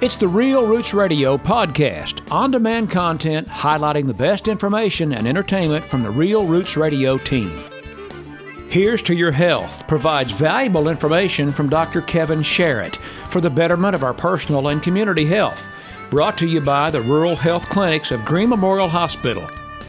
It's the Real Roots Radio podcast, on demand content highlighting the best information and entertainment from the Real Roots Radio team. Here's to Your Health provides valuable information from Dr. Kevin Sharrett for the betterment of our personal and community health. Brought to you by the Rural Health Clinics of Greene Memorial Hospital.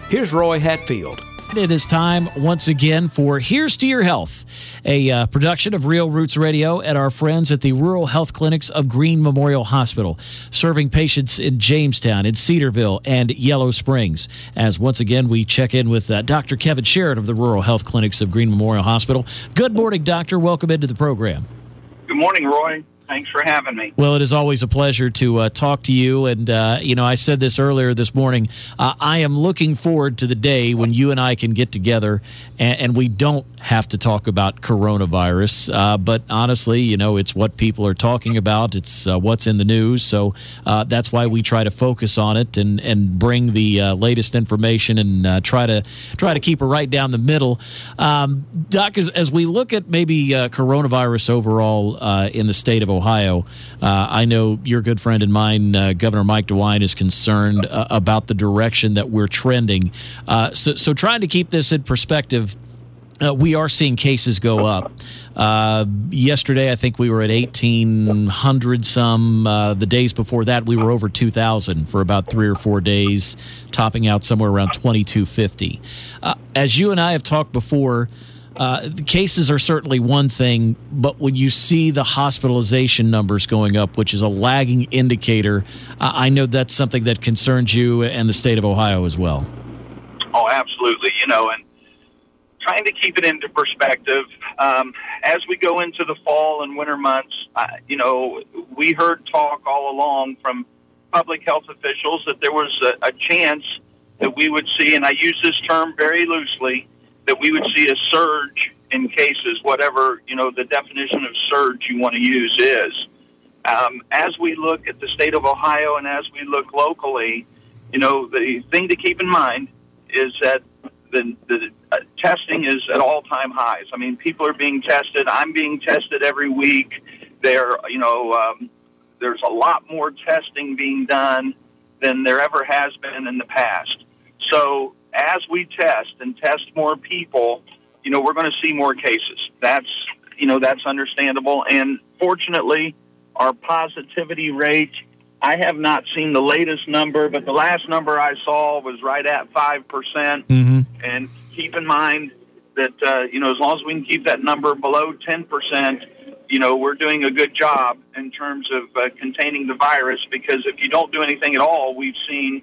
Here's Roy Hatfield. It is time once again for Here's to Your Health, a uh, production of Real Roots Radio at our friends at the Rural Health Clinics of Greene Memorial Hospital, serving patients in Jamestown, in Cedarville, and Yellow Springs. As once again we check in with uh, Dr. Kevin Sharrett of the Rural Health Clinics of Greene Memorial Hospital. Good morning, Doctor. Welcome into the program. Good morning, Roy. Thanks for having me. Well, it is always a pleasure to uh, talk to you. And, uh, you know, I said this earlier this morning. Uh, I am looking forward to the day when you and I can get together and, and we don't have to talk about coronavirus. Uh, but honestly, you know, it's what people are talking about, it's uh, what's in the news. So uh, that's why we try to focus on it and, and bring the latest information and try to try to keep it right down the middle. Um, Doc, as, as, we look at maybe coronavirus overall in the state of Ohio, Ohio. Uh, I know your good friend and mine, uh, Governor Mike DeWine, is concerned uh, about the direction that we're trending. Uh, so, so, trying to keep this in perspective, uh, we are seeing cases go up. Uh, yesterday, I think we were at 1,800 some. Uh, the days before that, we were over 2,000 for about three or four days, topping out somewhere around 2,250. Uh, as you and I have talked before, uh, the cases are certainly one thing, but when you see the hospitalization numbers going up, which is a lagging indicator, I know that's something that concerns you and the state of Ohio as well. Oh, absolutely. You know, and trying to keep it into perspective, um, as we go into the fall and winter months, uh, you know, we heard talk all along from public health officials that there was a, a chance that we would see, and I use this term very loosely, that we would see a surge in cases, whatever you know the definition of surge you want to use is. Um, as we look at the state of Ohio and as we look locally, you know the thing to keep in mind is that the, the uh, testing is at all time highs. I mean, people are being tested. I'm being tested every week. There, you know, um, there's a lot more testing being done than there ever has been in the past. So as we test and test more people, you know, we're going to see more cases. That's, you know, that's understandable. And fortunately, our positivity rate, I have not seen the latest number, but the last number I saw was right at 5%. percent mm hmm And keep in mind that, uh, you know, as long as we can keep that number below 10%, you know, we're doing a good job in terms of uh, containing the virus because if you don't do anything at all, we've seen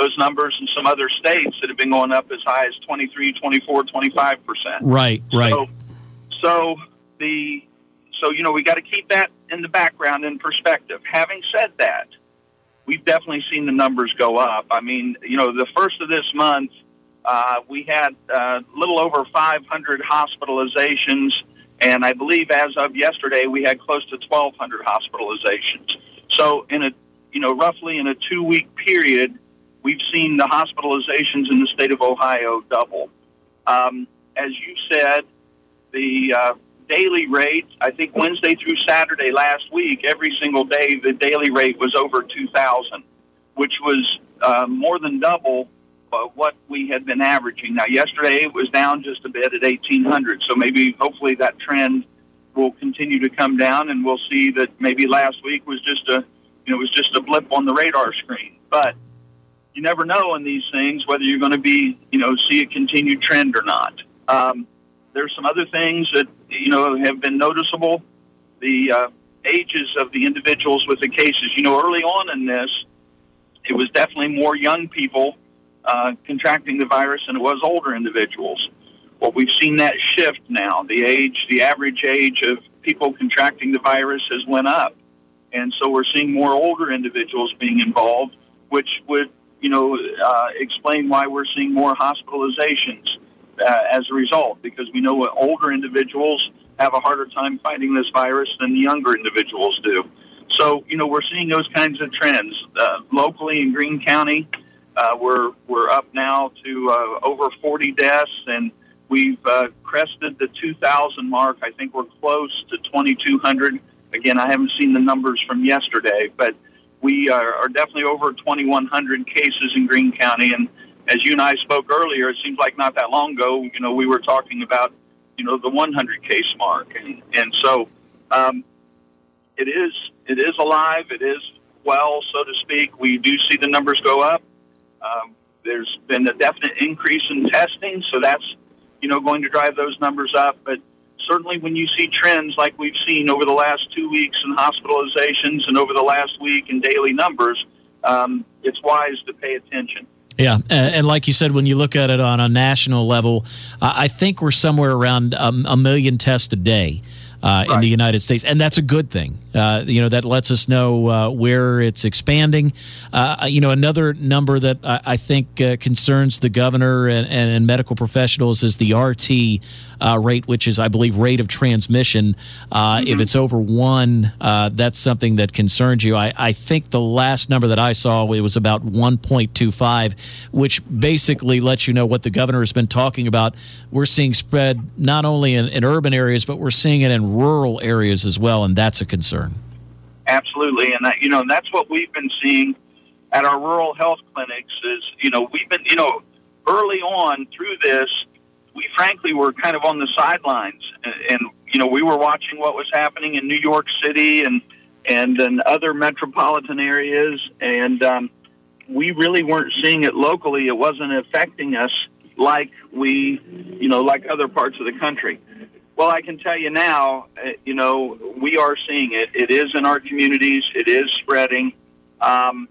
those numbers in some other states that have been going up as high as 23, 24, 25 percent. Right, right. So, so the so you know we got to keep that in the background in perspective. Having said that, we've definitely seen the numbers go up. I mean, you know, the first of this month uh, we had a uh, little over 500 hospitalizations, and I believe as of yesterday we had close to 1,200 hospitalizations. So in a you know roughly in a two week period we've seen the hospitalizations in the state of Ohio double. Um, as you said, the uh, daily rate, I think Wednesday through Saturday last week, every single day, the daily rate was over 2,000, which was uh, more than double uh, what we had been averaging. Now, yesterday it was down just a bit at 1,800, so maybe hopefully that trend will continue to come down, and we'll see that maybe last week was just a you know was just a blip on the radar screen, but you never know in these things whether you're going to be, you know, see a continued trend or not. Um, there's some other things that you know have been noticeable. The uh, ages of the individuals with the cases. You know, early on in this, it was definitely more young people uh, contracting the virus than it was older individuals. Well, we've seen that shift now. The age, the average age of people contracting the virus has went up, and so we're seeing more older individuals being involved, which would you know, uh, explain why we're seeing more hospitalizations uh, as a result, because we know what older individuals have a harder time fighting this virus than the younger individuals do. So, you know, we're seeing those kinds of trends uh, locally in Greene County. Uh, we're we're up now to uh, over 40 deaths, and we've uh, crested the 2,000 mark. I think we're close to 2,200 again, I haven't seen the numbers from yesterday, but we are, are definitely over 2,100 cases in Greene County. And as you and I spoke earlier, it seems like not that long ago, you know, we were talking about, you know, the 100 case mark. And, and so um, it is it is alive. It is well, so to speak. We do see the numbers go up. Um, there's been a definite increase in testing, so that's you know going to drive those numbers up. But certainly, when you see trends like we've seen over the last two weeks in hospitalizations and over the last week in daily numbers, um, it's wise to pay attention. Yeah, and like you said, when you look at it on a national level, I think we're somewhere around a million tests a day uh, right. in the United States, and that's a good thing. Uh, you know that lets us know uh, where it's expanding. Uh, you know another number that I, I think uh, concerns the governor and, and, medical professionals is the RT uh, rate, which is I believe rate of transmission. Mm-hmm. If it's over one, that's something that concerns you. I, I think the last number that I saw it was about 1.25, which basically lets you know what the governor has been talking about. We're seeing spread not only in, in urban areas, but we're seeing it in rural areas as well, and that's a concern. Absolutely, and that, you know that's what we've been seeing at our rural health clinics. Is you know we've been you know early on through this, we frankly were kind of on the sidelines, and, and you know we were watching what was happening in New York City and and in other metropolitan areas, and um, we really weren't seeing it locally. It wasn't affecting us like we, you know, like other parts of the country. Well, I can tell you now, uh, you know, we are seeing it. It is in our communities. It is spreading. Um,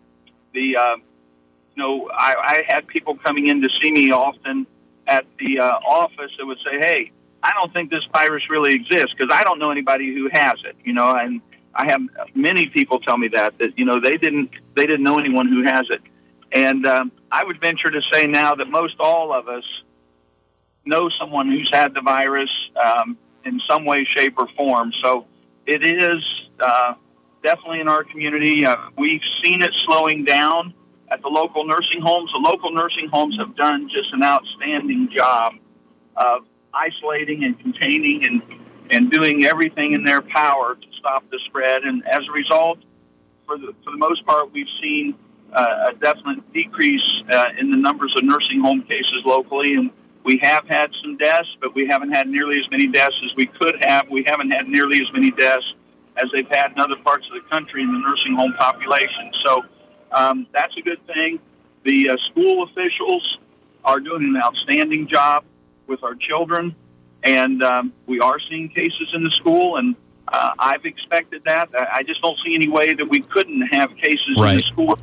the, uh, you know, I, I had people coming in to see me often at the uh, office that would say, "Hey, I don't think this virus really exists because I don't know anybody who has it." You know, and I have many people tell me that that you know they didn't they didn't know anyone who has it, and um, I would venture to say now that most all of us know someone who's had the virus um, in some way, shape, or form. So it is uh, definitely in our community. Uh, we've seen it slowing down at the local nursing homes. The local nursing homes have done just an outstanding job of isolating and containing and, and doing everything in their power to stop the spread. And as a result, for the, for the most part, we've seen uh, a definite decrease uh, in the numbers of nursing home cases locally. And we have had some deaths, but we haven't had nearly as many deaths as we could have. We haven't had nearly as many deaths as they've had in other parts of the country in the nursing home population. So um, that's a good thing. The uh, school officials are doing an outstanding job with our children, and um, we are seeing cases in the school, and uh, I've expected that. I just don't see any way that we couldn't have cases right. in the school.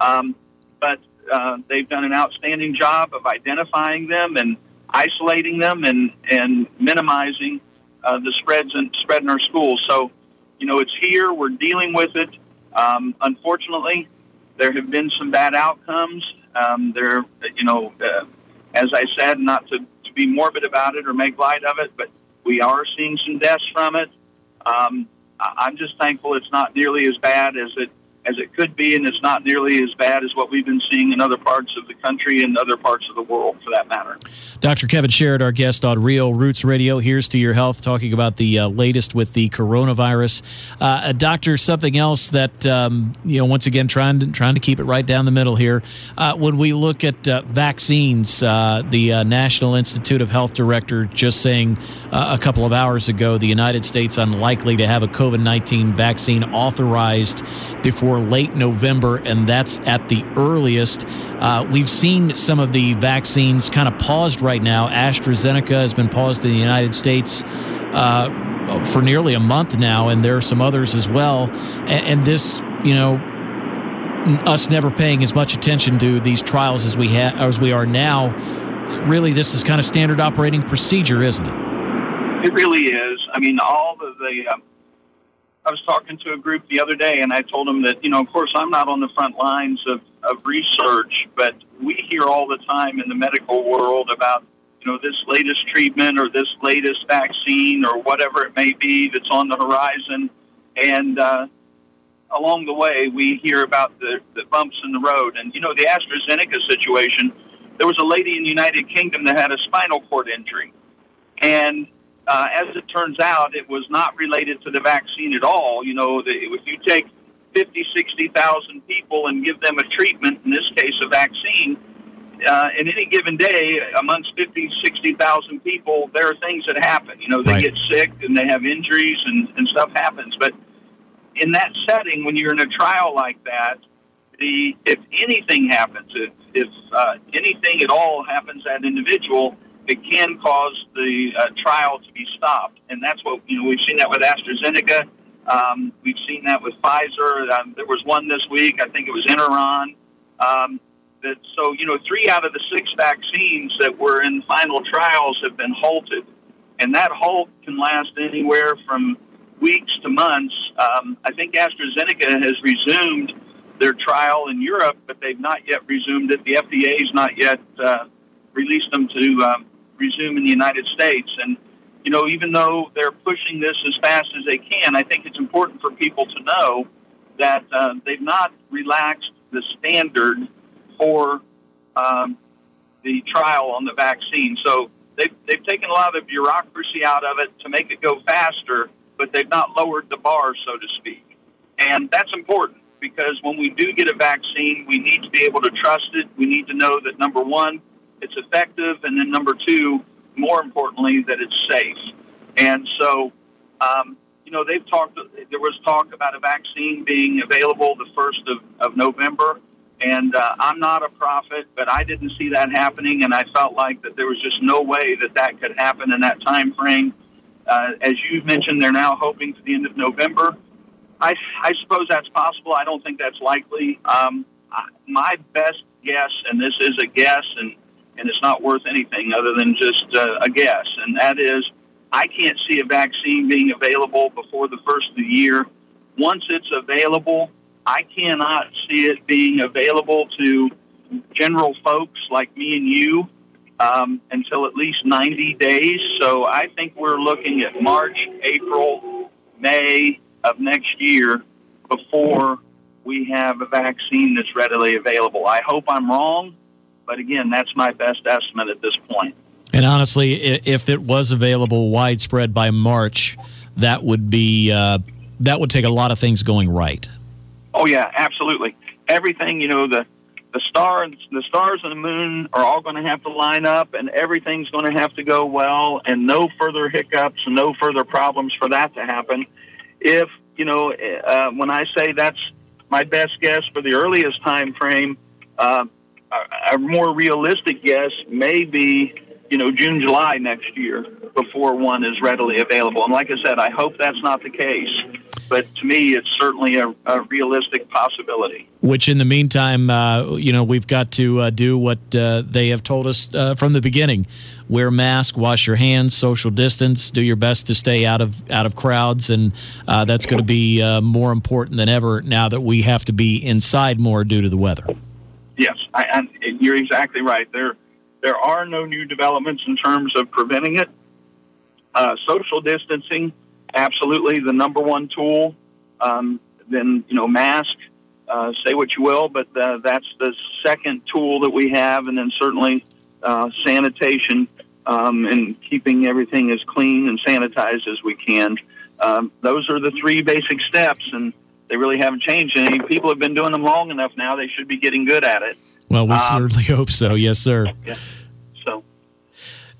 Um, but uh, they've done an outstanding job of identifying them and isolating them and and minimizing uh, the spreads and spread in our schools. So, you know, it's here. We're dealing with it. Um, unfortunately, there have been some bad outcomes. Um, there, you know, uh, as I said, not to, to be morbid about it or make light of it, but we are seeing some deaths from it. Um, I'm just thankful it's not nearly as bad as it as it could be, and it's not nearly as bad as what we've been seeing in other parts of the country and other parts of the world, for that matter. Dr. Kevin Sharrett, our guest on Real Roots Radio. Here's to your health, talking about the uh, latest with the coronavirus. Uh, uh, doctor, something else that um, you know, once again, trying to trying to keep it right down the middle here. Uh, when we look at uh, vaccines, uh, the National Institute of Health director just saying a couple of hours ago, the United States unlikely to have a COVID nineteen vaccine authorized before for late November, and that's at the earliest. Uh, we've seen some of the vaccines kind of paused right now. AstraZeneca has been paused in the United States. Uh, for nearly a month now, and there are some others as well. And, and this, you know, us never paying as much attention to these trials as we have as we are now. Really, this is kind of standard operating procedure, isn't it? It really is. I mean, all of the um, I was talking to a group the other day, and I told them that, you know, of course, I'm not on the front lines of, of research, but we hear all the time in the medical world about, you know, this latest treatment or this latest vaccine or whatever it may be that's on the horizon. And uh, along the way, we hear about the, the bumps in the road. And, you know, the AstraZeneca situation, there was a lady in the United Kingdom that had a spinal cord injury. And uh, as it turns out, it was not related to the vaccine at all. You know, the, if you take 50, 60,000 people and give them a treatment, in this case a vaccine, uh, in any given day, amongst 50, 60,000 people, there are things that happen. You know, they Right. get sick and they have injuries and, and stuff happens. But in that setting, when you're in a trial like that, the if anything happens, if, if uh, anything at all happens to that individual, it can cause the uh, trial to be stopped. And that's what, you know, we've seen that with AstraZeneca. Um, we've seen that with Pfizer. Um, there was one this week, I think it was Interon. Um, that so you know three out of the six vaccines that were in final trials have been halted, and that halt can last anywhere from weeks to months. Um, I think AstraZeneca has resumed their trial in Europe, but they've not yet resumed it. The FDA has not yet uh, released them to um, resume in the United States, and you know even though they're pushing this as fast as they can, I think it's important for people to know that uh, they've not relaxed the standard for um, the trial on the vaccine. So they've, they've taken a lot of the bureaucracy out of it to make it go faster, but they've not lowered the bar, so to speak. And that's important because when we do get a vaccine, we need to be able to trust it. We need to know that number one, it's effective, and then number two, more importantly, that it's safe. And so, um, you know, they've talked, there was talk about a vaccine being available the 1st of, of November. And uh, I'm not a prophet, but I didn't see that happening, and I felt like that there was just no way that that could happen in that time frame. Uh, as you mentioned, they're now hoping for the end of November. I, I suppose that's possible. I don't think that's likely. Um, my best guess, and this is a guess, and, and it's not worth anything other than just uh, a guess, and that is I can't see a vaccine being available before the first of the year. Once it's available, I cannot see it being available to general folks like me and you um, until at least 90 days. So I think we're looking at March, April, May of next year before we have a vaccine that's readily available. I hope I'm wrong, but again, that's my best estimate at this point. And honestly, if it was available widespread by March, that would be uh, that would take a lot of things going right. Oh yeah, absolutely. Everything, you know, the the stars, the stars and the moon are all going to have to line up, and everything's going to have to go well, and no further hiccups no further problems for that to happen. If you know, uh, when I say that's my best guess for the earliest time frame, uh, a, more realistic guess may be, you know, June, July next year before one is readily available. And like I said, I hope that's not the case. But to me, it's certainly a, a realistic possibility. Which, in the meantime, uh, you know, we've got to uh, do what uh, they have told us uh, from the beginning: wear mask, wash your hands, social distance, do your best to stay out of out of crowds, and uh, that's going to be uh, more important than ever now that we have to be inside more due to the weather. Yes, I, and you're exactly right. There, there are no new developments in terms of preventing it. Uh, social distancing, absolutely the number one tool. Um, then you know, mask. Uh, say what you will, but uh, that's the second tool that we have, and then certainly uh, sanitation um, and keeping everything as clean and sanitized as we can. Um, those are the three basic steps, and they really haven't changed any. People have been doing them long enough now; they should be getting good at it. Well, we Um, certainly hope so. Yes, sir. So,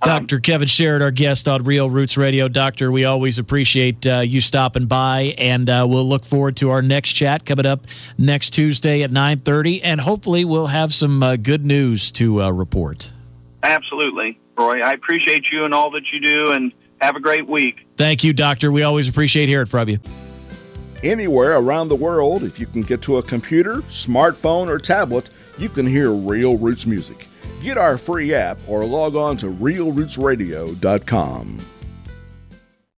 um, Dr. Kevin Sharrett, our guest on Real Roots Radio. Doctor, we always appreciate uh, you stopping by, and uh, we'll look forward to our next chat coming up next Tuesday at 9.30, and hopefully we'll have some uh, good news to uh, report. absolutely, Roy. I appreciate you and all that you do, and have a great week. Thank you, Doctor. We always appreciate hearing from you. Anywhere around the world, if you can get to a computer, smartphone, or tablet, you can hear Real Roots music. Get our free app or log on to realrootsradio.com.